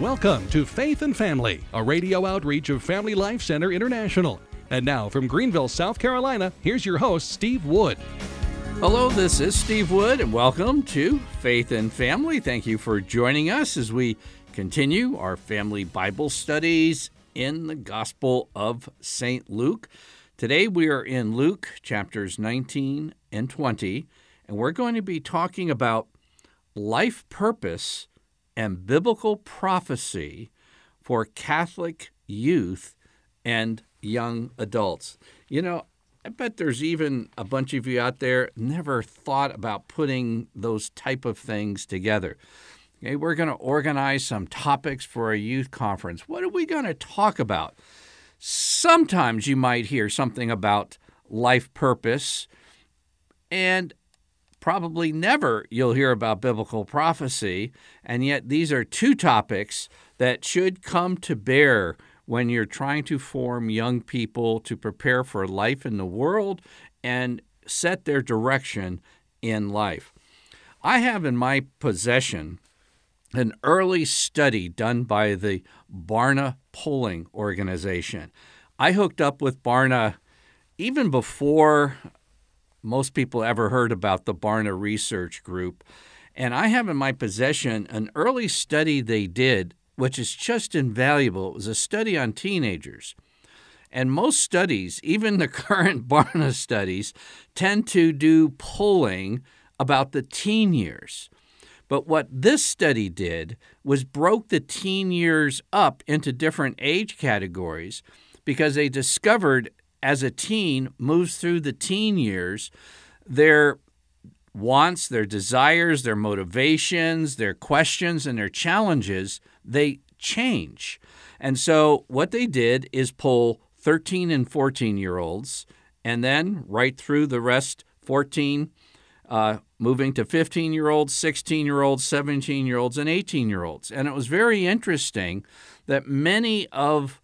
Welcome to Faith and Family, a radio outreach of Family Life Center International. And now from Greenville, South Carolina, here's your host, Steve Wood. Hello, this is Steve Wood, and welcome to Faith and Family. Thank you for joining us as we continue our family Bible studies in the Gospel of St. Luke. Today we are in Luke chapters 19 and 20, and we're going to be talking about life purpose and biblical prophecy for Catholic youth and young adults. You know, I bet there's even a bunch of you out there never thought about putting those type of things together. Okay, we're going to organize some topics for a youth conference. What are we going to talk about? Sometimes you might hear something about life purpose, and probably never you'll hear about biblical prophecy. And yet, these are two topics that should come to bear when you're trying to form young people to prepare for life in the world and set their direction in life. I have in my possession an early study done by the Barna Polling Organization. I hooked up with Barna even before most people ever heard about the Barna Research Group. And I have in my possession an early study they did, which is just invaluable. It was a study on teenagers. And most studies, even the current Barna studies, tend to do polling about the teen years. But what this study did was broke the teen years up into different age categories because they discovered as a teen moves through the teen years, their wants, their desires, their motivations, their questions, and their challenges, they change. And so what they did is pull 13 and 14 year olds, and then right through the rest, 14, uh, moving to 15 year olds, 16 year olds, 17 year olds, and 18 year olds. And it was very interesting that many of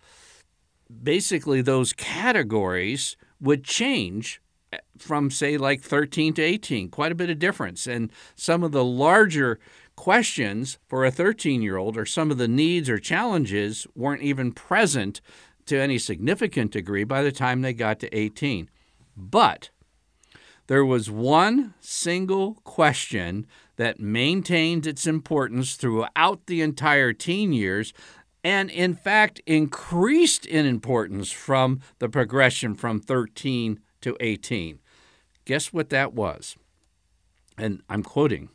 basically those categories would change eh, from say like 13 to 18 quite a bit of difference. And some of the larger questions for a 13 year old or some of the needs or challenges weren't even present to any significant degree by the time they got to 18 but there was one single question that maintained its importance throughout the entire teen years and in fact increased in importance from the progression from 13 to 18. Guess what that was? And I'm quoting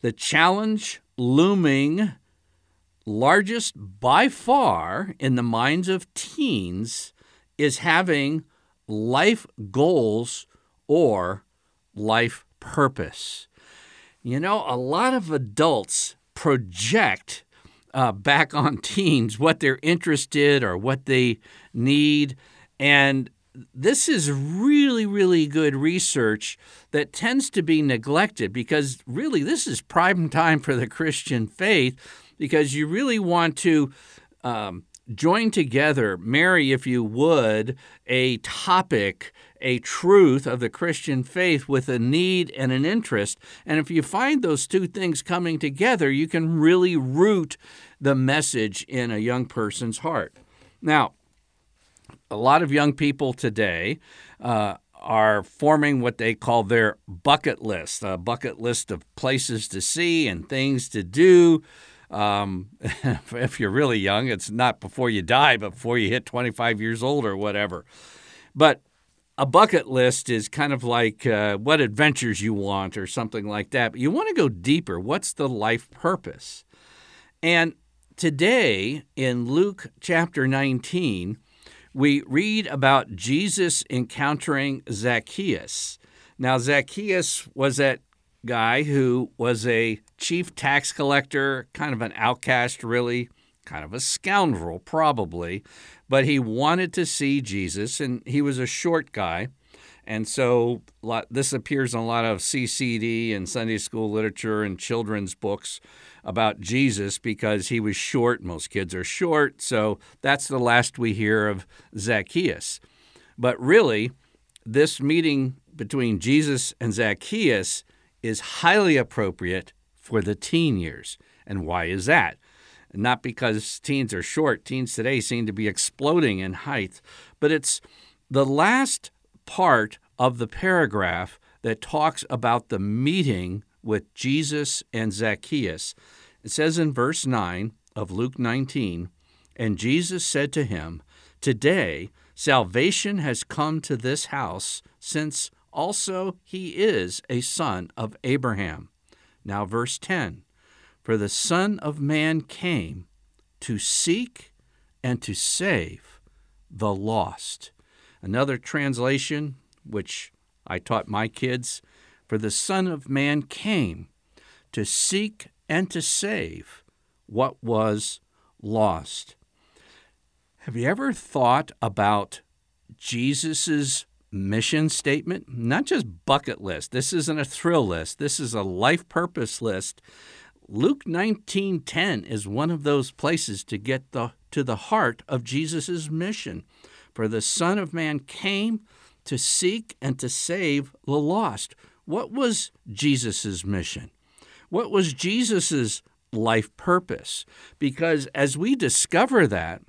the challenge looming largest by far in the minds of teens is having life goals or life purpose. You know, a lot of adults project uh, back on teens, what they're interested or what they need. And this is really, really good research that tends to be neglected because really this is prime time for the Christian faith because you really want to um, join together, marry, if you would, a topic a truth of the Christian faith with a need and an interest. And if you find those two things coming together, you can really root the message in a young person's heart. Now, a lot of young people today uh, are forming what they call their bucket list, a bucket list of places to see and things to do. Um, if you're really young, it's not before you die, but before you hit 25 years old or whatever. But a bucket list is kind of like uh, what adventures you want or something like that. But you want to go deeper. What's the life purpose? And today in Luke chapter 19, we read about Jesus encountering Zacchaeus. Now, Zacchaeus was that guy who was a chief tax collector, kind of an outcast, really, kind of a scoundrel, probably but he wanted to see Jesus, and he was a short guy. And so this appears in a lot of CCD and Sunday school literature and children's books about Jesus because he was short. Most kids are short. So that's the last we hear of Zacchaeus. But really, this meeting between Jesus and Zacchaeus is highly appropriate for the teen years. And why is that? Not because teens are short. Teens today seem to be exploding in height, but it's the last part of the paragraph that talks about the meeting with Jesus and Zacchaeus. It says in verse 9 of Luke 19, And Jesus said to him, Today salvation has come to this house, since also he is a son of Abraham. Now, verse 10 For the Son of Man came to seek and to save the lost. Another translation, which I taught my kids, for the Son of Man came to seek and to save what was lost. Have you ever thought about Jesus' mission statement? Not just bucket list. This isn't a thrill list. This is a life purpose list. Luke 19:10 is one of those places to get the to the heart of Jesus' mission. For the Son of Man came to seek and to save the lost. What was Jesus' mission? What was Jesus' life purpose? Because as we discover that,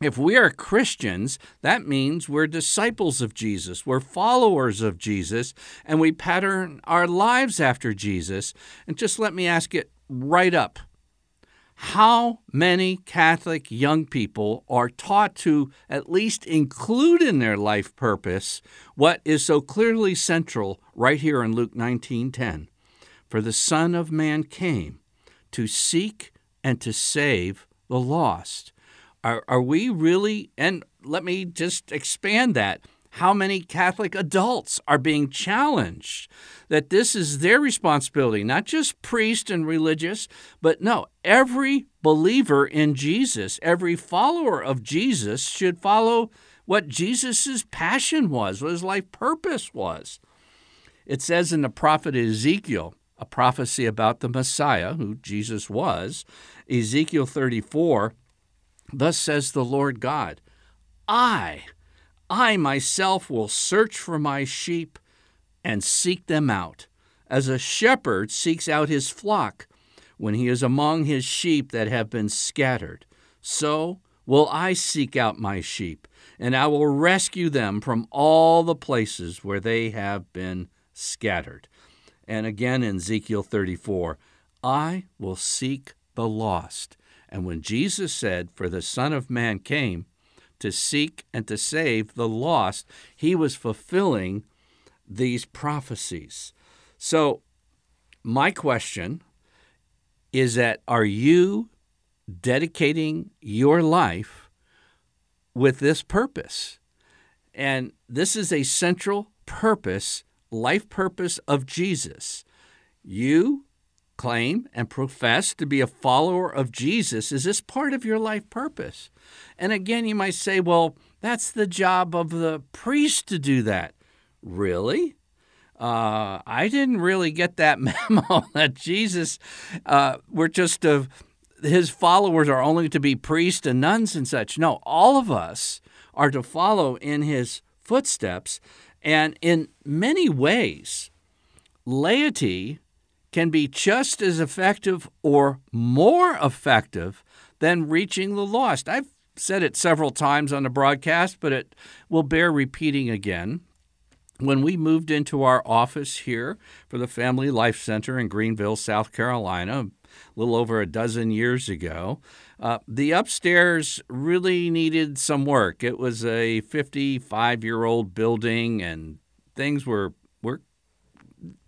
if we are Christians, that means we're disciples of Jesus, we're followers of Jesus, and we pattern our lives after Jesus. And just let me ask it right up how many Catholic young people are taught to at least include in their life purpose what is so clearly central right here in Luke 19:10? For the Son of Man came to seek and to save the lost. Are, are we really, and let me just expand that how many Catholic adults are being challenged that this is their responsibility, not just priest and religious, but no, every believer in Jesus, every follower of Jesus should follow what Jesus' passion was, what his life purpose was. It says in the prophet Ezekiel, a prophecy about the Messiah, who Jesus was, Ezekiel 34, thus says the Lord God, I, I myself will search for my sheep and seek them out, as a shepherd seeks out his flock when he is among his sheep that have been scattered. So will I seek out my sheep, and I will rescue them from all the places where they have been scattered. And again in Ezekiel 34, I will seek the lost. And when Jesus said, For the Son of Man came to seek and to save the lost. He was fulfilling these prophecies. So, my question is that are you dedicating your life with this purpose? And this is a central purpose, life purpose of Jesus. You claim and profess to be a follower of Jesus. Is this part of your life purpose? And again, you might say, well, that's the job of the priest to do that. Really? Uh, I didn't really get that memo that Jesus, uh, we're just uh, his followers are only to be priests and nuns and such. No, all of us are to follow in his footsteps. And in many ways, laity can be just as effective or more effective than reaching the lost. I've said it several times on the broadcast, but it will bear repeating again. When we moved into our office here for the Family Life Center in Greenville, South Carolina, a little over a dozen years ago, uh, the upstairs really needed some work. It was a 55 year old building, and things were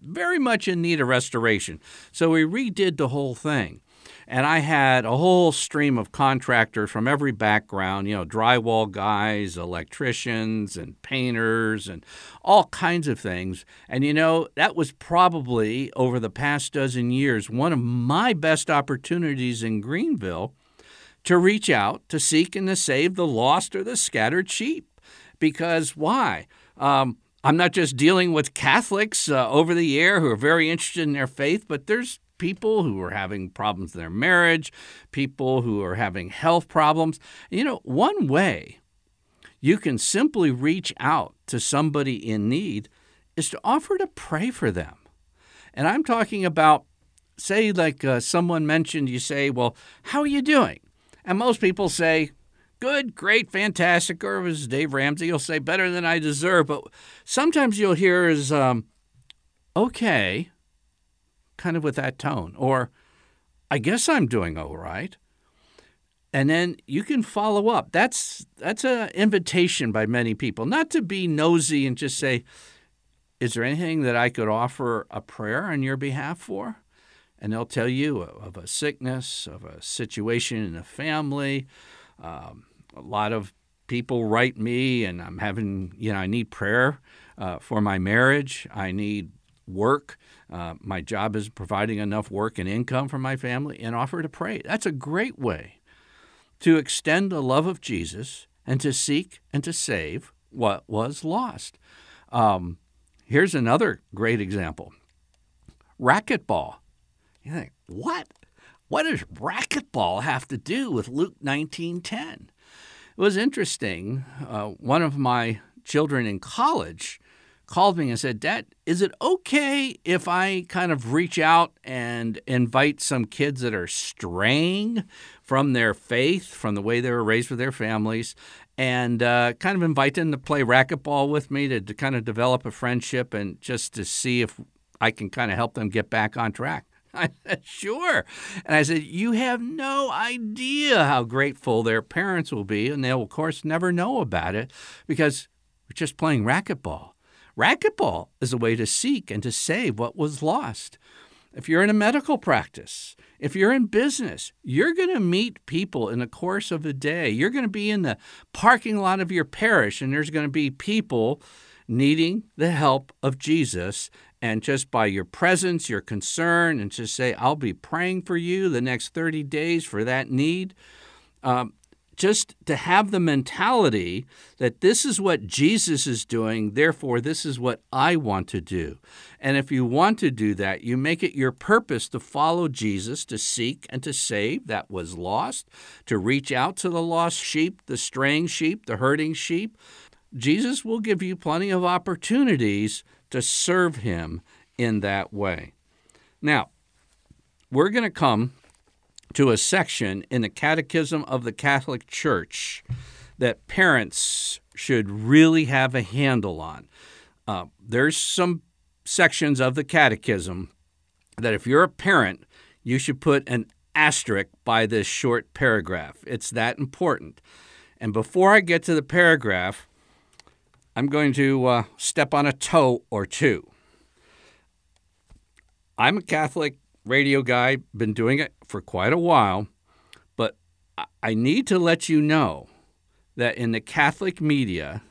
very much in need of restoration. So we redid the whole thing. And I had a whole stream of contractors from every background, you know, drywall guys, electricians, and painters, and all kinds of things. And, you know, that was probably over the past dozen years one of my best opportunities in Greenville to reach out to seek and to save the lost or the scattered sheep. Because why? Um, I'm not just dealing with Catholics uh, over the air who are very interested in their faith, but there's people who are having problems in their marriage, people who are having health problems. You know, one way you can simply reach out to somebody in need is to offer to pray for them. And I'm talking about say, like uh, someone mentioned, you say, Well, how are you doing? And most people say, Good, great, fantastic. Or it's Dave Ramsey, you'll say, Better than I deserve. But sometimes you'll hear is, um, Okay, kind of with that tone. Or, I guess I'm doing all right. And then you can follow up. That's that's an invitation by many people, not to be nosy and just say, "Is there anything that I could offer a prayer on your behalf for?" And they'll tell you of a sickness, of a situation in a family. Um, a lot of people write me, and I'm having, you know, I need prayer uh, for my marriage. I need work. Uh, my job is providing enough work and income for my family, and offer to pray. That's a great way to extend the love of Jesus and to seek and to save what was lost. Um, here's another great example racquetball. You think, what? What does racquetball have to do with Luke 19:10? It was interesting. Uh, one of my children in college called me and said, Dad, is it okay if I kind of reach out and invite some kids that are straying from their faith, from the way they were raised with their families, and uh, kind of invite them to play racquetball with me to, to kind of develop a friendship and just to see if I can kind of help them get back on track? I said, sure. And I said, you have no idea how grateful their parents will be. And they'll, of course, never know about it because we're just playing racquetball. Racquetball is a way to seek and to save what was lost. If you're in a medical practice, if you're in business, you're going to meet people in the course of a day. You're going to be in the parking lot of your parish, and there's going to be people needing the help of Jesus. And just by your presence, your concern, and just say, I'll be praying for you the next 30 days for that need, um, just to have the mentality that this is what Jesus is doing, therefore, this is what I want to do. And if you want to do that, you make it your purpose to follow Jesus, to seek and to save that was lost, to reach out to the lost sheep, the straying sheep, the hurting sheep. Jesus will give you plenty of opportunities to serve him in that way. Now, we're going to come to a section in the Catechism of the Catholic Church that parents should really have a handle on. Uh, there's some sections of the Catechism that if you're a parent, you should put an asterisk by this short paragraph. It's that important. And before I get to the paragraph, I'm going to uh, step on a toe or two. I'm a Catholic radio guy, been doing it for quite a while, but I need to let you know that in the Catholic media,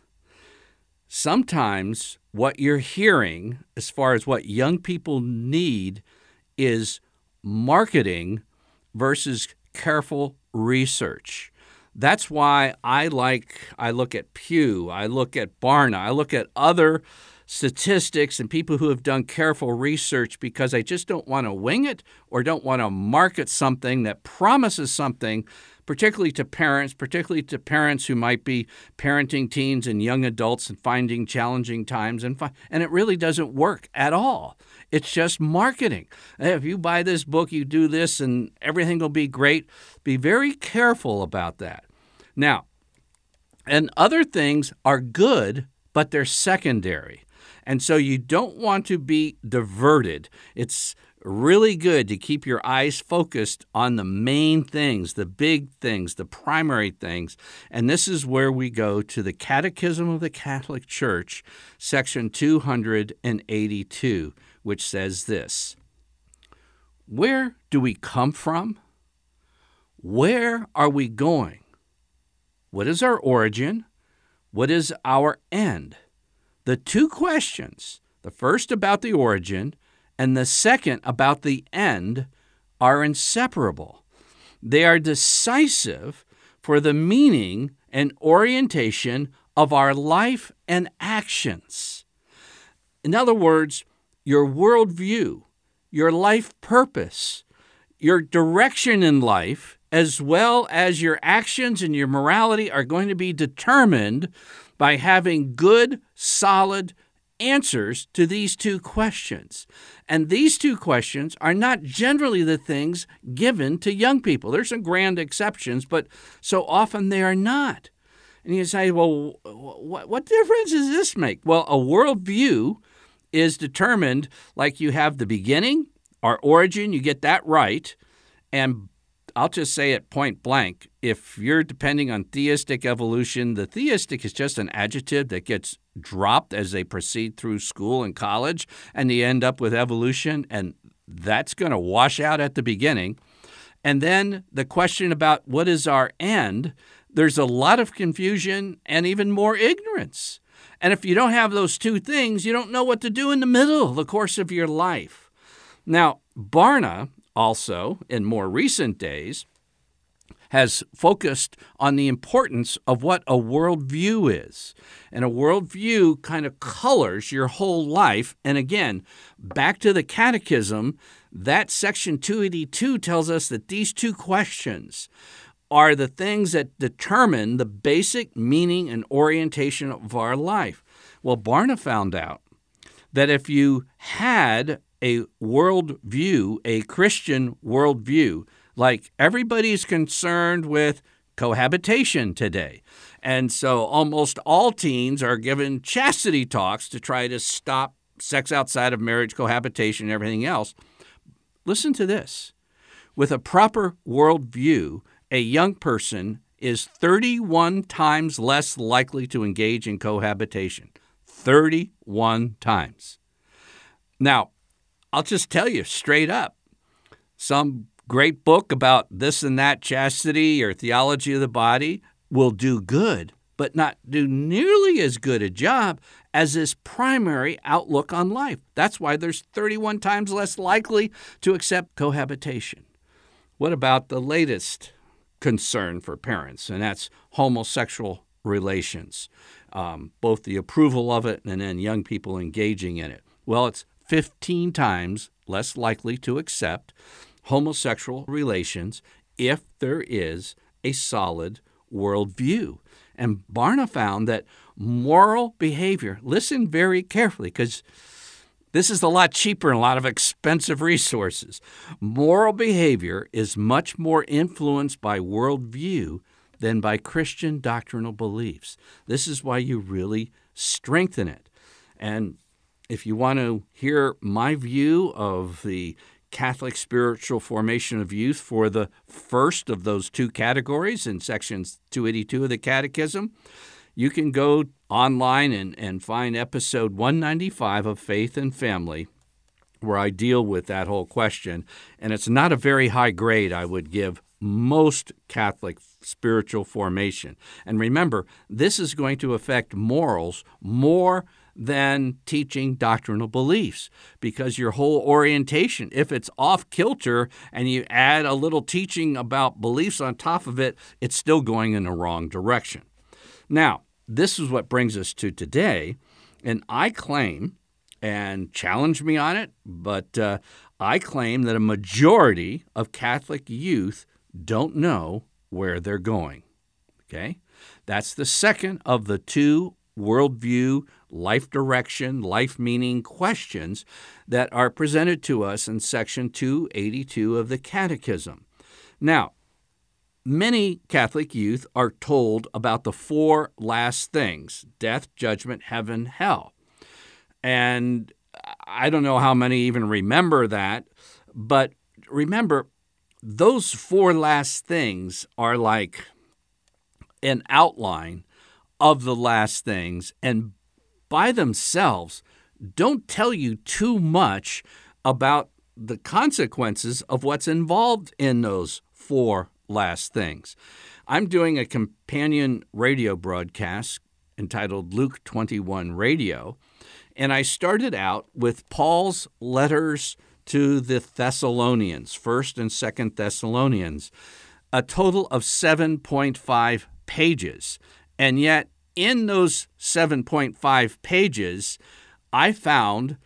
sometimes what you're hearing as far as what young people need is marketing versus careful research. That's why I like I look at Pew, I look at Barna, I look at other statistics and people who have done careful research because I just don't want to wing it or don't want to market something that promises something, particularly to parents, particularly to parents who might be parenting teens and young adults and finding challenging times. And, fi- and it really doesn't work at all. It's just marketing. If you buy this book, you do this, and everything will be great. Be very careful about that. Now, and other things are good, but they're secondary. And so you don't want to be diverted. It's really good to keep your eyes focused on the main things, the big things, the primary things. And this is where we go to the Catechism of the Catholic Church, section 282, which says this Where do we come from? Where are we going? What is our origin? What is our end? The two questions, the first about the origin and the second about the end, are inseparable. They are decisive for the meaning and orientation of our life and actions. In other words, your worldview, your life purpose, your direction in life, as well as your actions and your morality, are going to be determined by having good, solid, answers to these two questions. And these two questions are not generally the things given to young people. There's some grand exceptions, but so often they are not. And you say, well, what, what difference does this make? Well, a worldview is determined like you have the beginning, our origin, you get that right. And I'll just say it point blank if you're depending on theistic evolution, the theistic is just an adjective that gets dropped as they proceed through school and college, and you end up with evolution, and that's going to wash out at the beginning. And then the question about what is our end, there's a lot of confusion and even more ignorance. And if you don't have those two things, you don't know what to do in the middle, the course of your life. Now, Barna also, in more recent days, has focused on the importance of what a worldview is. And a worldview kind of colors your whole life. And again, back to the catechism, that section 282 tells us that these two questions are the things that determine the basic meaning and orientation of our life. Well, Barna found out that if you had a worldview, a Christian worldview, like everybody's concerned with cohabitation today. And so almost all teens are given chastity talks to try to stop sex outside of marriage, cohabitation, and everything else. Listen to this. With a proper worldview, a young person is 31 times less likely to engage in cohabitation. 31 times. Now, I'll just tell you straight up some great book about this and that chastity or theology of the body will do good, but not do nearly as good a job as this primary outlook on life. That's why there's 31 times less likely to accept cohabitation. What about the latest concern for parents, and that's homosexual relations, um, both the approval of it and then young people engaging in it? Well, it's 15 times less likely to accept homosexual relations if there is a solid worldview. And Barna found that moral behavior, listen very carefully because this is a lot cheaper and a lot of expensive resources. Moral behavior is much more influenced by worldview than by Christian doctrinal beliefs. This is why you really strengthen it. And if you want to hear my view of the Catholic spiritual formation of youth for the first of those two categories in sections 282 of the Catechism, you can go online and, and find episode 195 of Faith and Family, where I deal with that whole question. And it's not a very high grade I would give most Catholic spiritual formation. And remember, this is going to affect morals more than teaching doctrinal beliefs because your whole orientation, if it's off kilter and you add a little teaching about beliefs on top of it, it's still going in the wrong direction. Now, this is what brings us to today, and I claim, and challenge me on it, but uh, I claim that a majority of Catholic youth don't know where they're going. Okay? That's the second of the two worldview life direction, life meaning questions that are presented to us in section 282 of the Catechism. Now, many Catholic youth are told about the four last things death, judgment, heaven, hell. And I don't know how many even remember that, but remember, those four last things are like an outline of the last things. And by themselves don't tell you too much about the consequences of what's involved in those four last things. I'm doing a companion radio broadcast entitled Luke 21 Radio, and I started out with Paul's letters to the Thessalonians, 1st and 2nd Thessalonians, a total of 7.5 pages. And yet, in those 7.5 pages, I found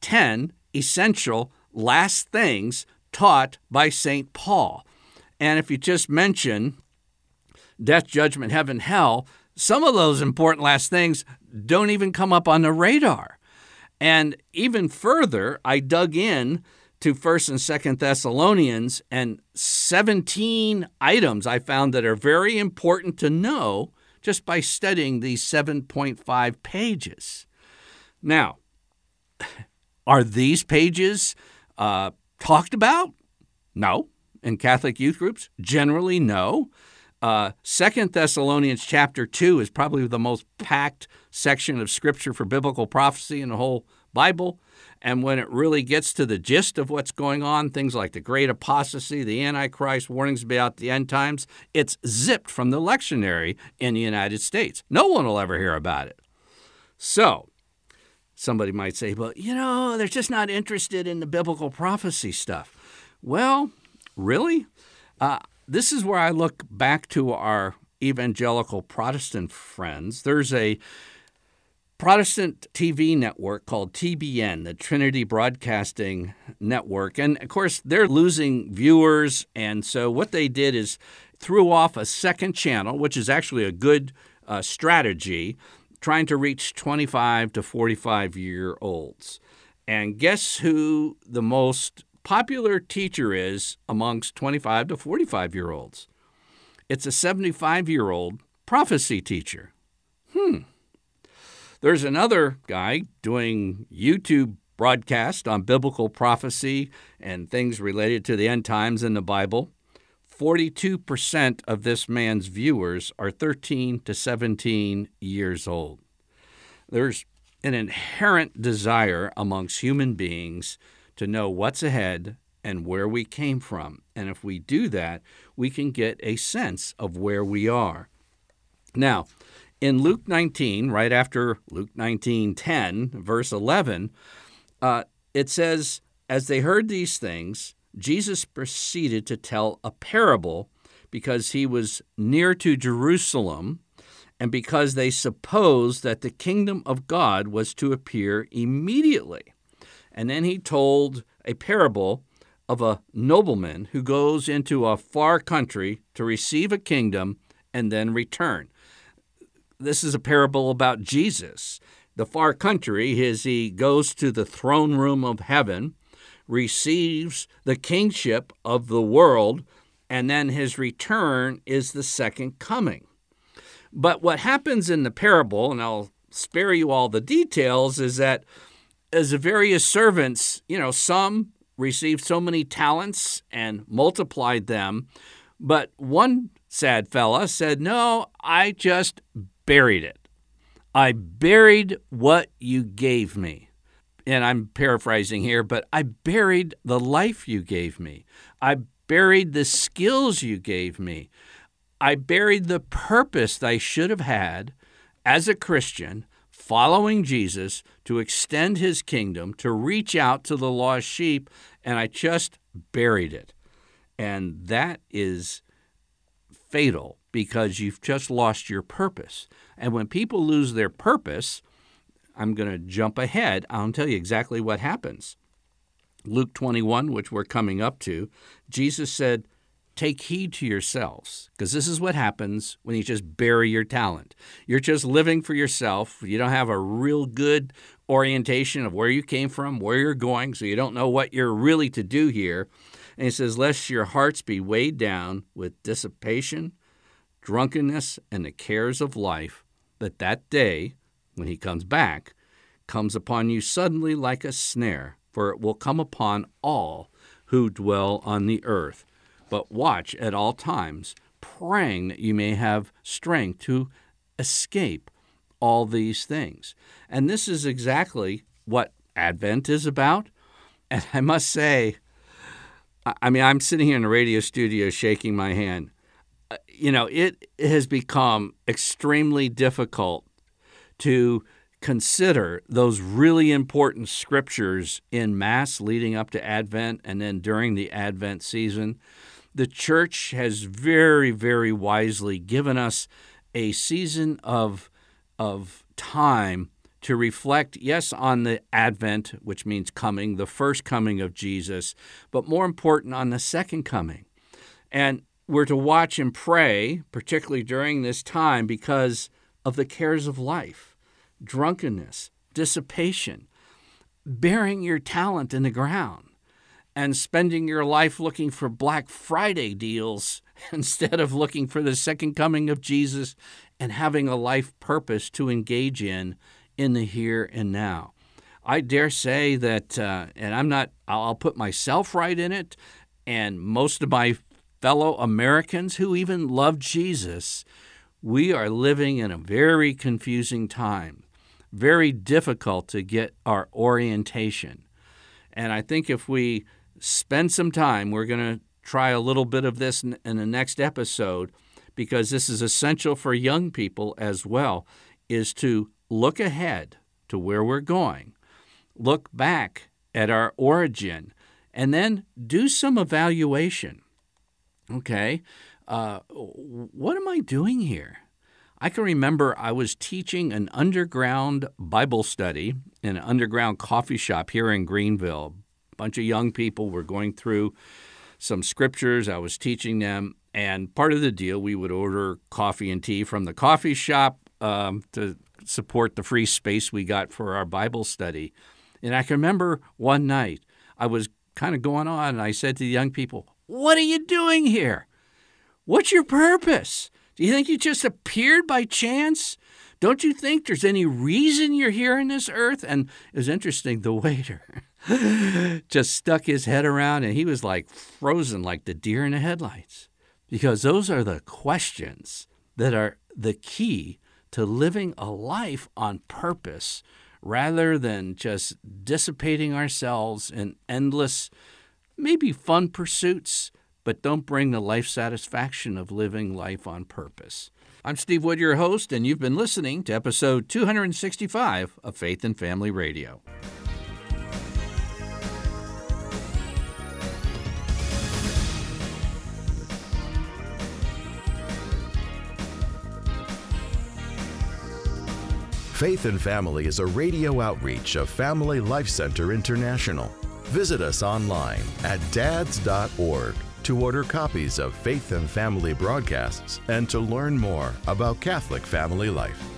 10 essential last things taught by St. Paul. And if you just mention death, judgment, heaven, hell, some of those important last things don't even come up on the radar. And even further, I dug in to 1st and 2nd Thessalonians and 17 items I found that are very important to know just by studying these 7.5 pages. Now, are these pages uh, talked about? No. In Catholic youth groups? Generally, no. Uh, Second Thessalonians chapter 2 is probably the most packed section of scripture for biblical prophecy in the whole Bible. And when it really gets to the gist of what's going on, things like the great apostasy, the Antichrist, warnings about the end times, it's zipped from the lectionary in the United States. No one will ever hear about it. So, somebody might say, but you know, they're just not interested in the biblical prophecy stuff. Well, really? Uh, this is where I look back to our evangelical Protestant friends. There's a Protestant TV network called TBN, the Trinity Broadcasting Network. And of course, they're losing viewers. And so what they did is threw off a second channel, which is actually a good uh, strategy, trying to reach 25 to 45 year olds. And guess who the most popular teacher is amongst 25 to 45 year olds? It's a 75 year old prophecy teacher. Hmm. There's another guy doing YouTube broadcast on biblical prophecy and things related to the end times in the Bible. 42% of this man's viewers are 13 to 17 years old. There's an inherent desire amongst human beings to know what's ahead and where we came from. And if we do that, we can get a sense of where we are. Now, in Luke 19, right after Luke 19:10, verse 11, uh, it says, "As they heard these things, Jesus proceeded to tell a parable because he was near to Jerusalem." And because they supposed that the kingdom of God was to appear immediately. And then he told a parable of a nobleman who goes into a far country to receive a kingdom and then return this is a parable about Jesus. The far country is he goes to the throne room of heaven, receives the kingship of the world, and then his return is the second coming. But what happens in the parable, and I'll spare you all the details, is that as the various servants, you know, some received so many talents and multiplied them, but one sad fella said, No, I just buried it. I buried what you gave me. And I'm paraphrasing here, but I buried the life you gave me. I buried the skills you gave me. I buried the purpose that I should have had as a Christian following Jesus to extend his kingdom, to reach out to the lost sheep, and I just buried it. And that is fatal because you've just lost your purpose. And when people lose their purpose, I'm going to jump ahead. I'll tell you exactly what happens. Luke 21, which we're coming up to, Jesus said, Take heed to yourselves, because this is what happens when you just bury your talent. You're just living for yourself. You don't have a real good orientation of where you came from, where you're going, so you don't know what you're really to do here. And he says, Lest your hearts be weighed down with dissipation drunkenness, and the cares of life, that that day, when he comes back, comes upon you suddenly like a snare, for it will come upon all who dwell on the earth. But watch at all times, praying that you may have strength to escape all these things. And this is exactly what Advent is about. And I must say, I mean, I'm sitting here in the radio studio shaking my hand you know, it has become extremely difficult to consider those really important scriptures in Mass leading up to Advent and then during the Advent season. The church has very, very wisely given us a season of, of time to reflect, yes, on the Advent, which means coming, the first coming of Jesus, but more important, on the second coming. And we're to watch and pray, particularly during this time, because of the cares of life, drunkenness, dissipation. burying your talent in the ground and spending your life looking for Black Friday deals instead of looking for the second coming of Jesus and having a life purpose to engage in in the here and now. I dare say that, uh, and I'm not, I'll put myself right in it, and most of my fellow Americans who even love Jesus, we are living in a very confusing time, very difficult to get our orientation. And I think if we spend some time, we're going to try a little bit of this in, the next episode because this is essential for young people as well, is to look ahead to where we're going, look back at our origin, and then do some evaluation. Okay, uh, what am I doing here? I can remember I was teaching an underground Bible study in an underground coffee shop here in Greenville. A bunch of young people were going through some scriptures. I was teaching them, and part of the deal, we would order coffee and tea from the coffee shop um, to support the free space we got for our Bible study. And I can remember one night I was kind of going on, and I said to the young people, What are you doing here? What's your purpose? Do you think you just appeared by chance? Don't you think there's any reason you're here on this earth? And it was interesting, the waiter just stuck his head around and he was like frozen like the deer in the headlights. Because those are the questions that are the key to living a life on purpose rather than just dissipating ourselves in endless, maybe fun pursuits, but don't bring the life satisfaction of living life on purpose. I'm Steve Wood, your host, and you've been listening to episode 265 of Faith and Family Radio. Faith and Family is a radio outreach of Family Life Center International. Visit us online at dads.org to order copies of Faith and Family broadcasts and to learn more about Catholic family life.